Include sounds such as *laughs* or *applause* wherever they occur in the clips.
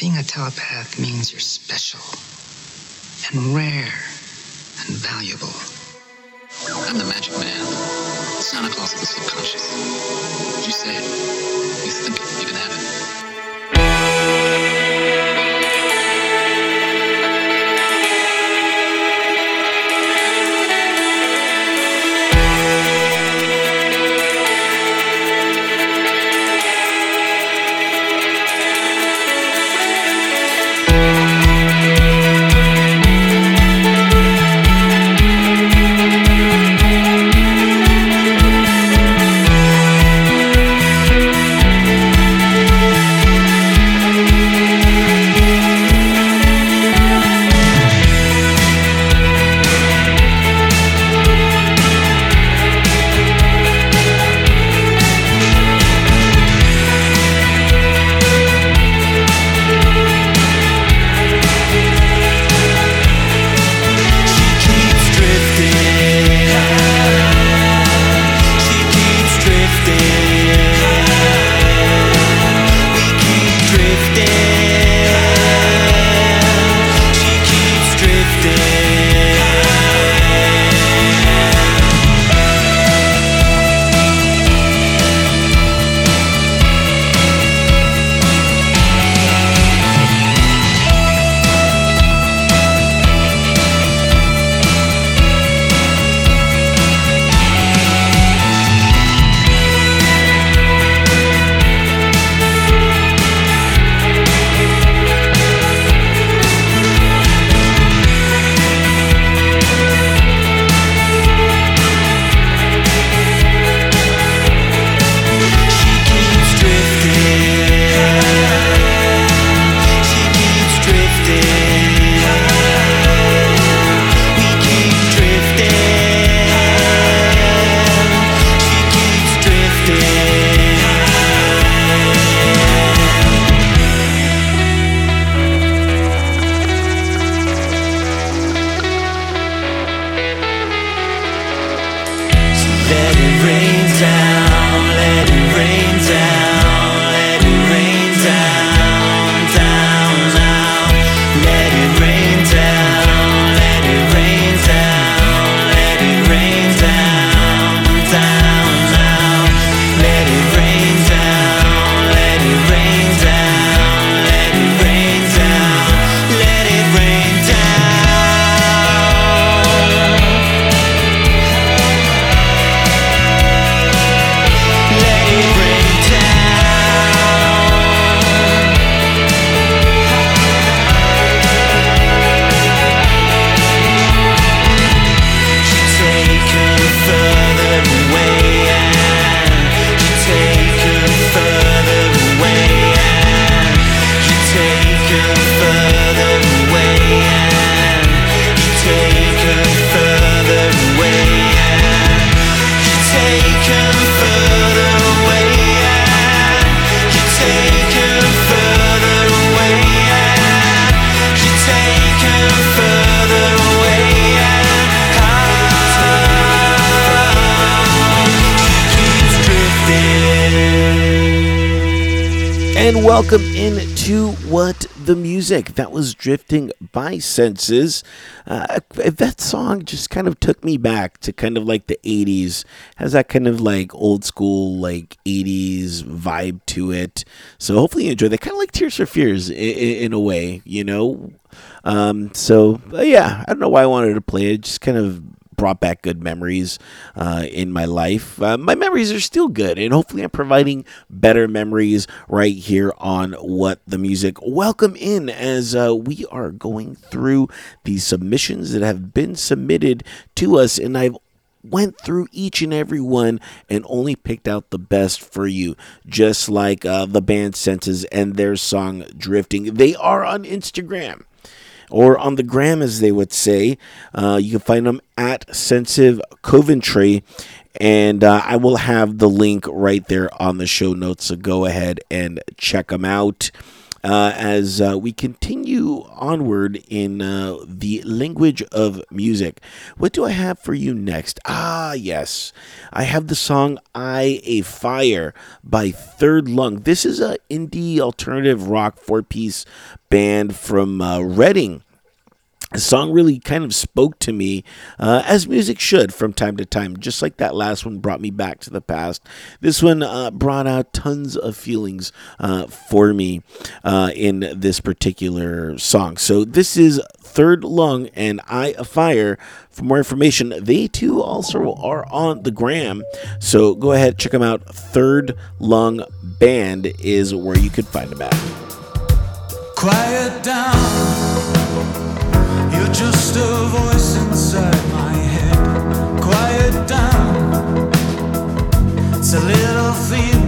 Being a telepath means you're special and rare and valuable. I'm the magic man, Santa Claus of the subconscious. You say it, you think it, you can have it. Drifting. in to What the Music. That was Drifting by Senses. Uh, that song just kind of took me back to kind of like the 80s. Has that kind of like old school, like 80s vibe to it. So hopefully you enjoy that. Kind of like Tears for Fears in, in a way, you know? Um, so, yeah, I don't know why I wanted to play it. Just kind of brought back good memories uh, in my life. Uh, my memories are still good, and hopefully, I'm providing better memories right here on What the Music. Welcome in as uh, we are going through the submissions that have been submitted to us, and I've went through each and every one and only picked out the best for you just like uh, the band senses and their song drifting they are on instagram or on the gram, as they would say. Uh, you can find them at Sensitive Coventry, and uh, I will have the link right there on the show notes. So go ahead and check them out. Uh, as uh, we continue onward in uh, the language of music. What do I have for you next? Ah, yes. I have the song Eye of Fire by Third Lung. This is an indie alternative rock four piece band from uh, Reading the song really kind of spoke to me uh, as music should from time to time just like that last one brought me back to the past. This one uh, brought out tons of feelings uh, for me uh, in this particular song. So this is third lung and eye of fire. For more information they too also are on the gram. So go ahead check them out. Third lung band is where you could find them at. Quiet down. It's a voice inside my head. Quiet down. So little feeble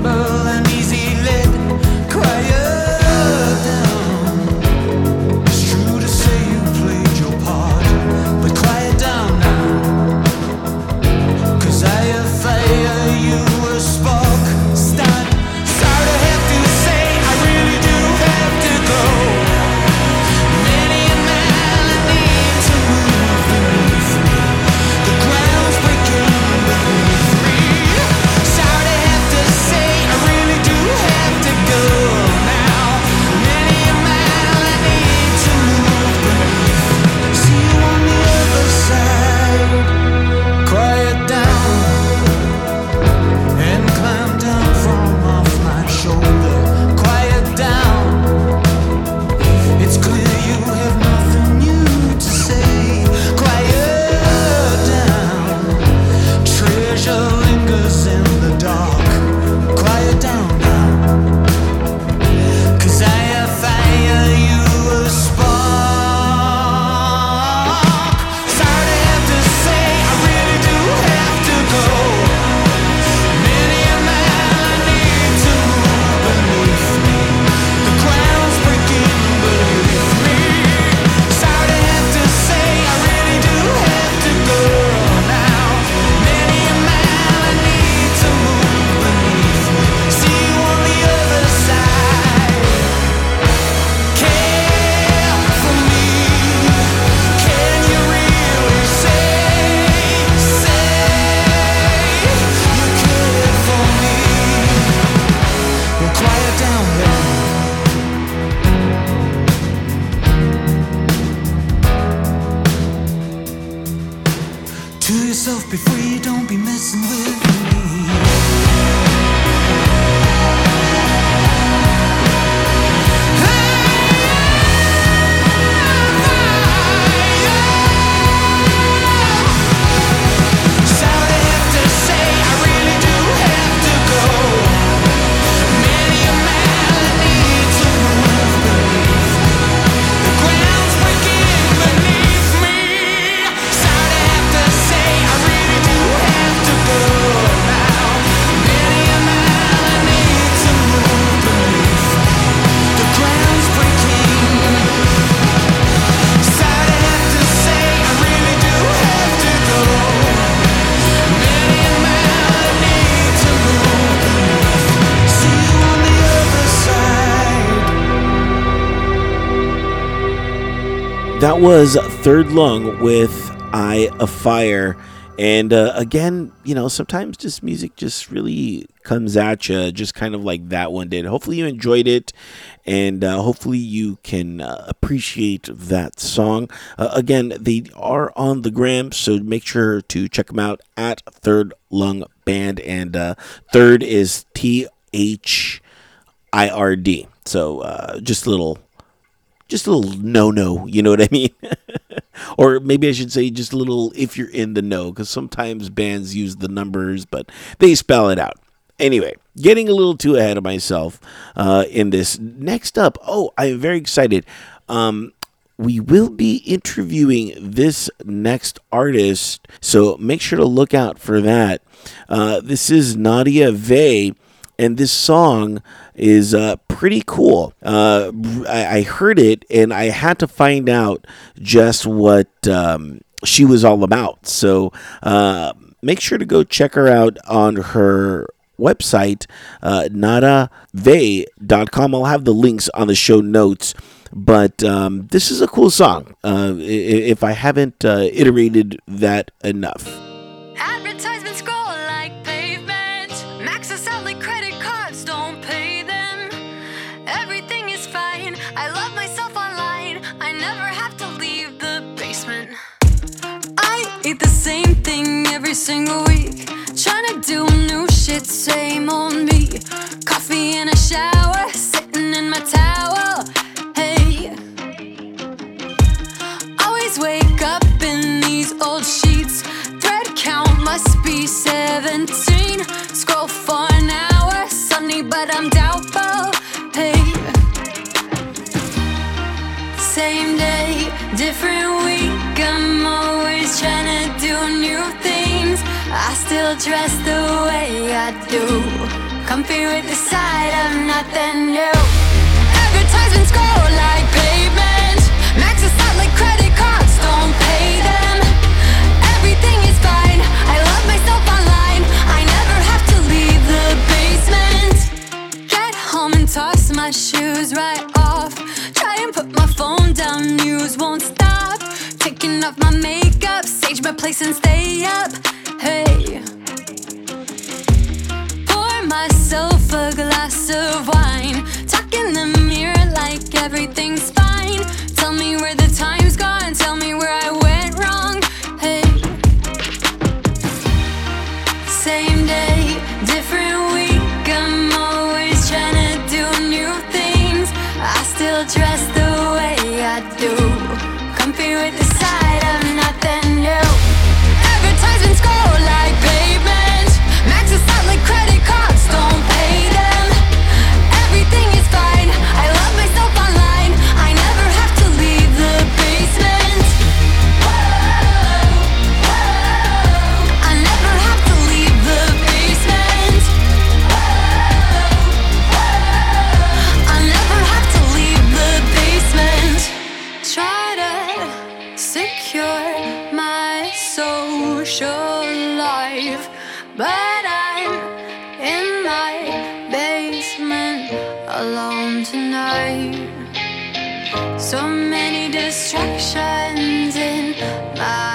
before you don't be messing with That was Third Lung with Eye of Fire. And uh, again, you know, sometimes just music just really comes at you, just kind of like that one did. Hopefully, you enjoyed it, and uh, hopefully, you can uh, appreciate that song. Uh, again, they are on the gram, so make sure to check them out at Third Lung Band. And uh, third is T H I R D. So uh, just a little just a little no no, you know what I mean? *laughs* or maybe I should say just a little if you're in the know, because sometimes bands use the numbers, but they spell it out. Anyway, getting a little too ahead of myself uh, in this. Next up, oh, I'm very excited. Um, we will be interviewing this next artist, so make sure to look out for that. Uh, this is Nadia Vey and this song is uh, pretty cool. Uh, I, I heard it and I had to find out just what um, she was all about. So uh, make sure to go check her out on her website, uh, nadave.com. I'll have the links on the show notes. But um, this is a cool song. Uh, if I haven't uh, iterated that enough. Same thing every single week. Trying to do new shit, same old me. Coffee in a shower, sitting in my towel. Hey. Always wake up in these old sheets. Thread count must be 17. Scroll for an hour, sunny, but I'm doubtful. Hey. Same day, different week. I'm always trying to still dress the way I do. Comfy with the sight of nothing new. Advertisements go like pavement. Maxes out like credit cards, don't pay them. Everything is fine. I love myself online. I never have to leave the basement. Get home and toss my shoes right everything's fine. Tell me where the time's gone, tell me where I went alone tonight. So many distractions in my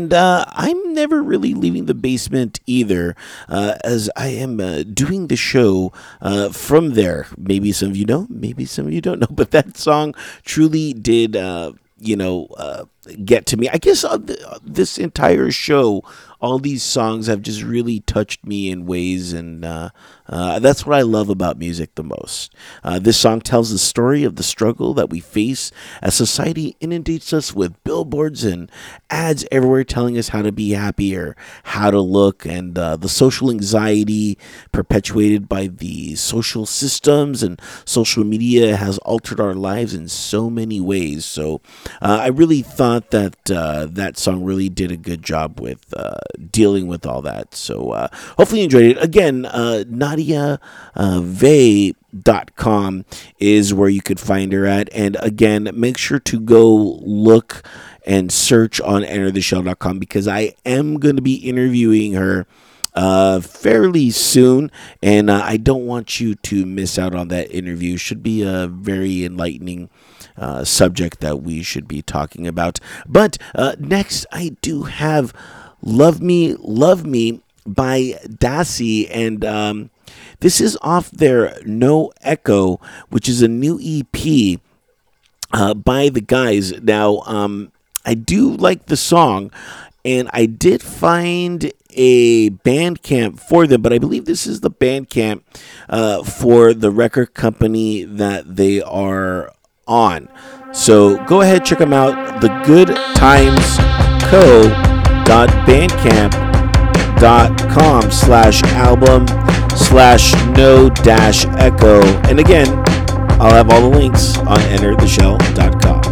And uh, I'm never really leaving the basement either, uh, as I am uh, doing the show uh, from there. Maybe some of you know, maybe some of you don't know, *laughs* but that song truly did, uh, you know, uh, get to me. I guess th- this entire show, all these songs have just really touched me in ways, and uh, that's what I love about music the most. Uh, this song tells the story of the struggle that we face as society inundates us with billboards and ads everywhere telling us how to be happier, how to look, and uh, the social anxiety perpetuated by the social systems and social media has altered our lives in so many ways. So uh, I really thought that uh, that song really did a good job with uh, dealing with all that. So hopefully you enjoyed it. Again, uh, Nadia uh, is where you could find her at and again make sure to go look and search on entertheshell.com because i am going to be interviewing her uh, fairly soon, and uh, I don't want you to miss out on that interview. Should be a very enlightening uh, subject that we should be talking about. But uh, next, I do have "Love Me, Love Me" by Dasi, and um, this is off their No Echo, which is a new EP uh, by the guys. Now, um, I do like the song, and I did find a Bandcamp for them, but I believe this is the Bandcamp uh, for the record company that they are on. So go ahead, check them out. The Good Times Co.bandcamp.com slash album slash no dash echo. And again, I'll have all the links on entertheshell.com.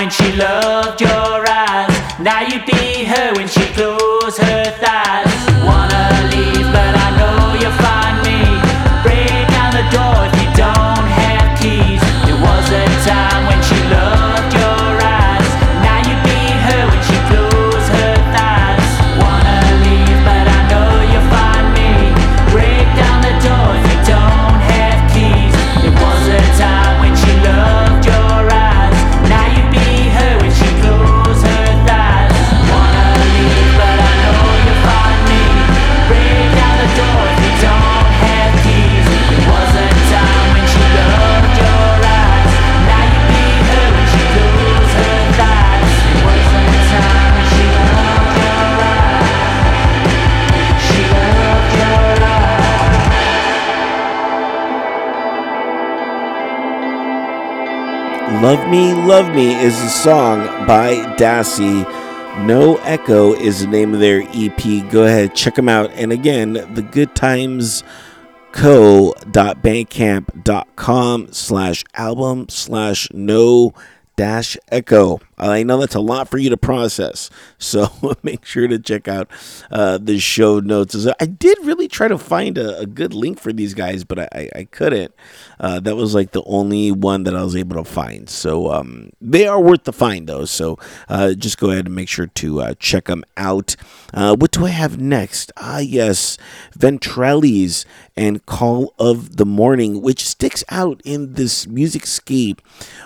when she loved your eyes. Now you be her when she closed Love Me, Love Me is a song by Dassy. No Echo is the name of their EP. Go ahead, check them out. And again, the Good Times co.bandcamp.com slash album slash no dash echo. I know that's a lot for you to process, so *laughs* make sure to check out uh, the show notes. I did really try to find a, a good link for these guys, but I, I, couldn't. Uh, that was like the only one that I was able to find. So um, they are worth the find, though. So uh, just go ahead and make sure to uh, check them out. Uh, what do I have next? Ah, yes, Ventrellis and Call of the Morning, which sticks out in this music scape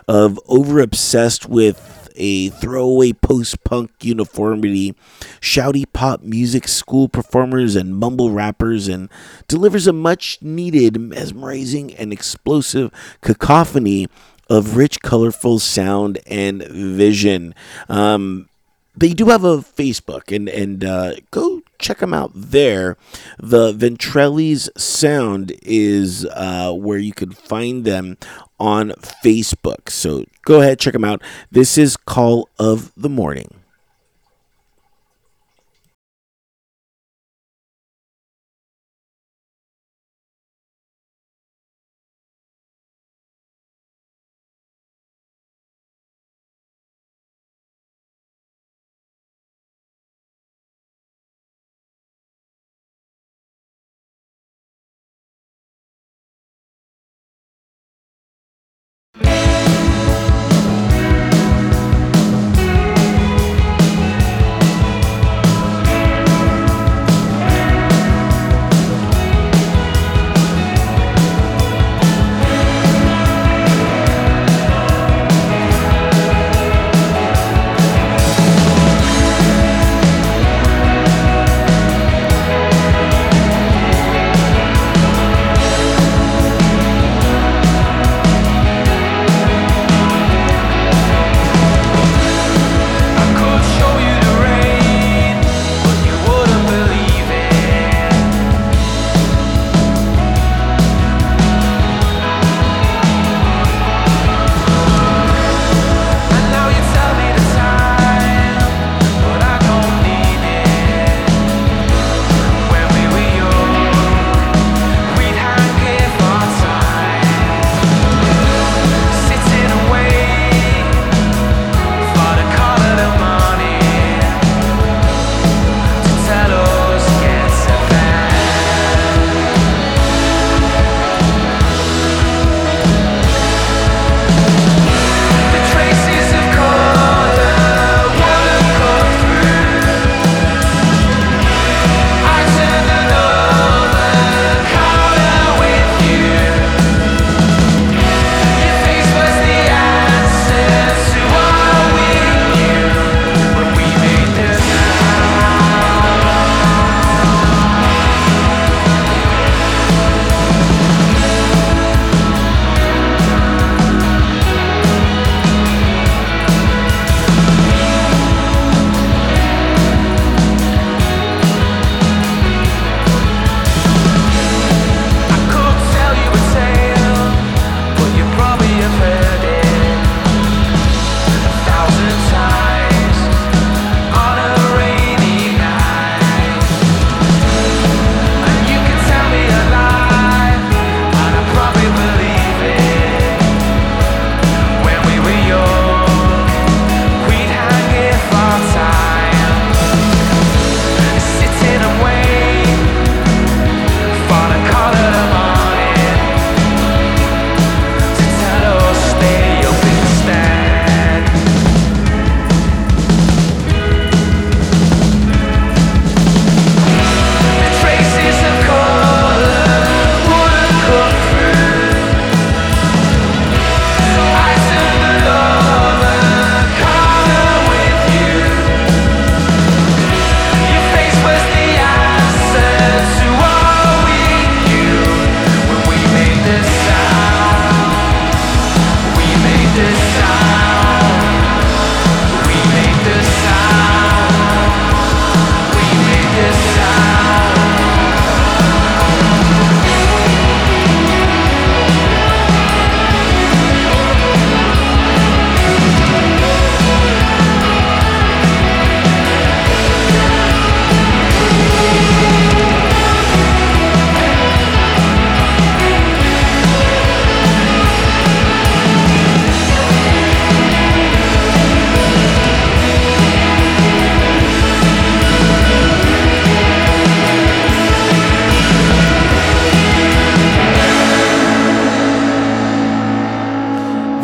of over obsessed with a throwaway post punk uniformity, shouty pop music, school performers, and mumble rappers, and delivers a much needed, mesmerizing, and explosive cacophony of rich, colorful sound and vision. Um, they do have a Facebook, and and uh, go check them out there. The Ventrelli's Sound is uh, where you can find them on Facebook. So go ahead, check them out. This is Call of the Morning.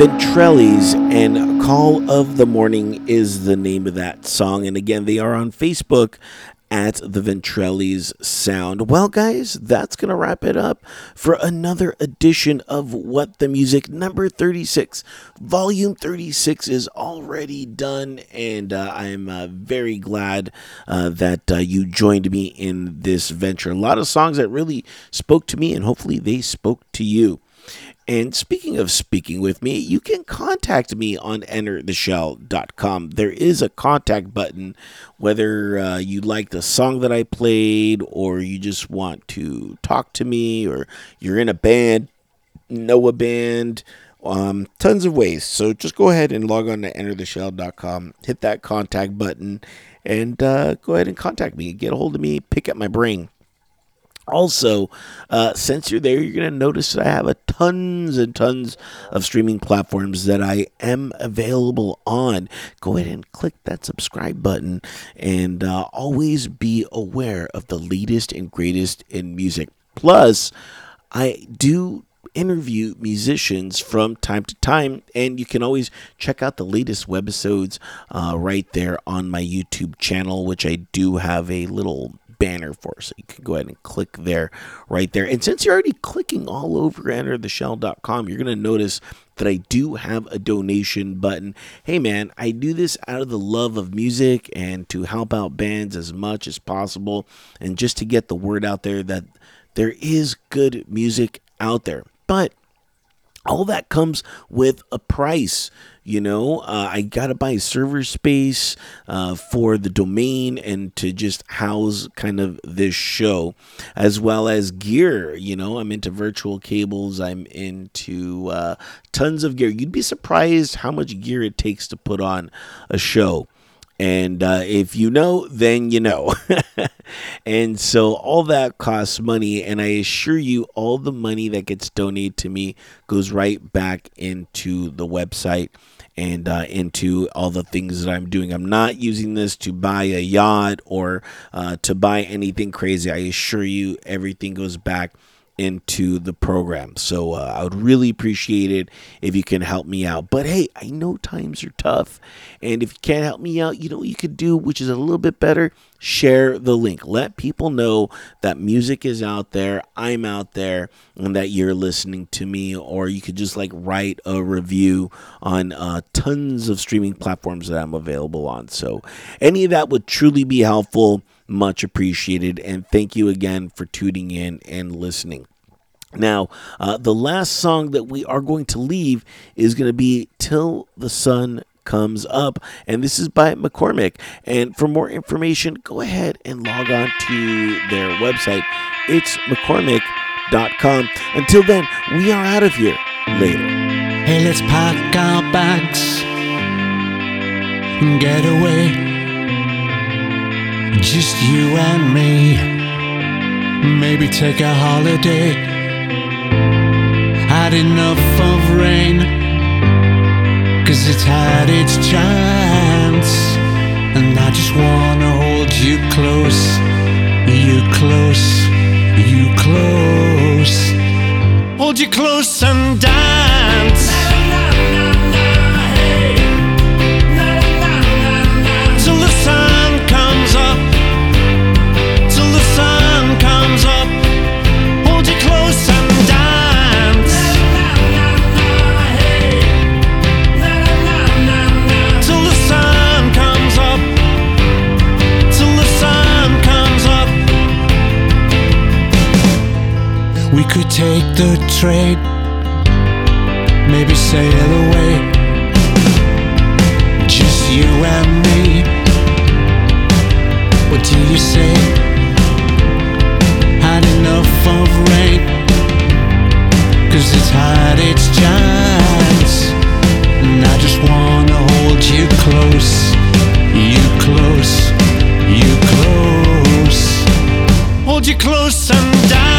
Ventrellis and Call of the Morning is the name of that song. And again, they are on Facebook at the Ventrellis Sound. Well, guys, that's going to wrap it up for another edition of What the Music number 36. Volume 36 is already done, and uh, I'm uh, very glad uh, that uh, you joined me in this venture. A lot of songs that really spoke to me, and hopefully they spoke to you. And speaking of speaking with me, you can contact me on entertheshell.com. There is a contact button, whether uh, you like the song that I played, or you just want to talk to me, or you're in a band, know a band, um, tons of ways. So just go ahead and log on to entertheshell.com, hit that contact button, and uh, go ahead and contact me. Get a hold of me, pick up my brain. Also, uh, since you're there, you're going to notice I have a tons and tons of streaming platforms that I am available on. Go ahead and click that subscribe button and uh, always be aware of the latest and greatest in music. Plus, I do interview musicians from time to time, and you can always check out the latest webisodes uh, right there on my YouTube channel, which I do have a little banner for. So you can go ahead and click there right there. And since you're already clicking all over entertheshell.com, you're going to notice that I do have a donation button. Hey man, I do this out of the love of music and to help out bands as much as possible and just to get the word out there that there is good music out there. But all that comes with a price you know? Uh, i gotta buy server space uh, for the domain and to just house kind of this show as well as gear you know? I'm into virtual cables i'm into uh, tons of gear. You'd be surprised how much gear it takes to put on a show and uh, if you know, then you know. *laughs* and so all that costs money. And I assure you, all the money that gets donated to me goes right back into the website and uh, into all the things that I'm doing. I'm not using this to buy a yacht or uh, to buy anything crazy. I assure you, everything goes back into the program. So uh, I would really appreciate it if you can help me out. But hey, I know times are tough. And if you can't help me out, you know what you could do, which is a little bit better? Share the link. Let people know that music is out there, I'm out there, and that you're listening to me. Or you could just like write a review on uh, tons of streaming platforms that I'm available on. So any of that would truly be helpful much appreciated. And thank you again for tuning in and listening. Now, uh, the last song that we are going to leave is going to be Till the Sun Comes Up, and this is by McCormick. And for more information, go ahead and log on to their website. It's McCormick.com. Until then, we are out of here. Later. Hey, let's pack our bags and get away. Just you and me. Maybe take a holiday. Had enough of rain. Cause it's had its chance. And I just wanna hold you close. You close. You close. Hold you close and the trade. Maybe sail away. Just you and me. What do you say? Had enough of rain. Cause it's had its chance. And I just wanna hold you close. You close. You close. Hold you close and dance.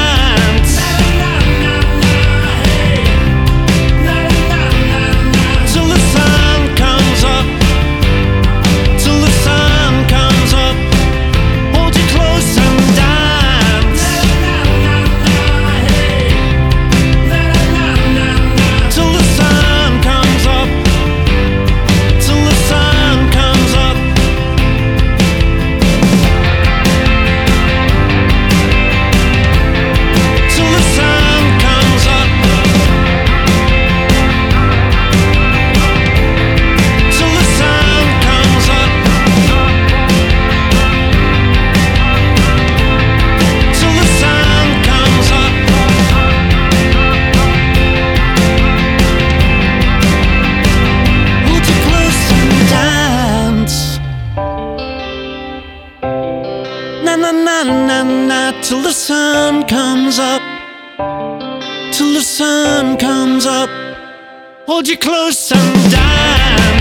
And at night till the sun comes up. Till the sun comes up. Hold you close and die.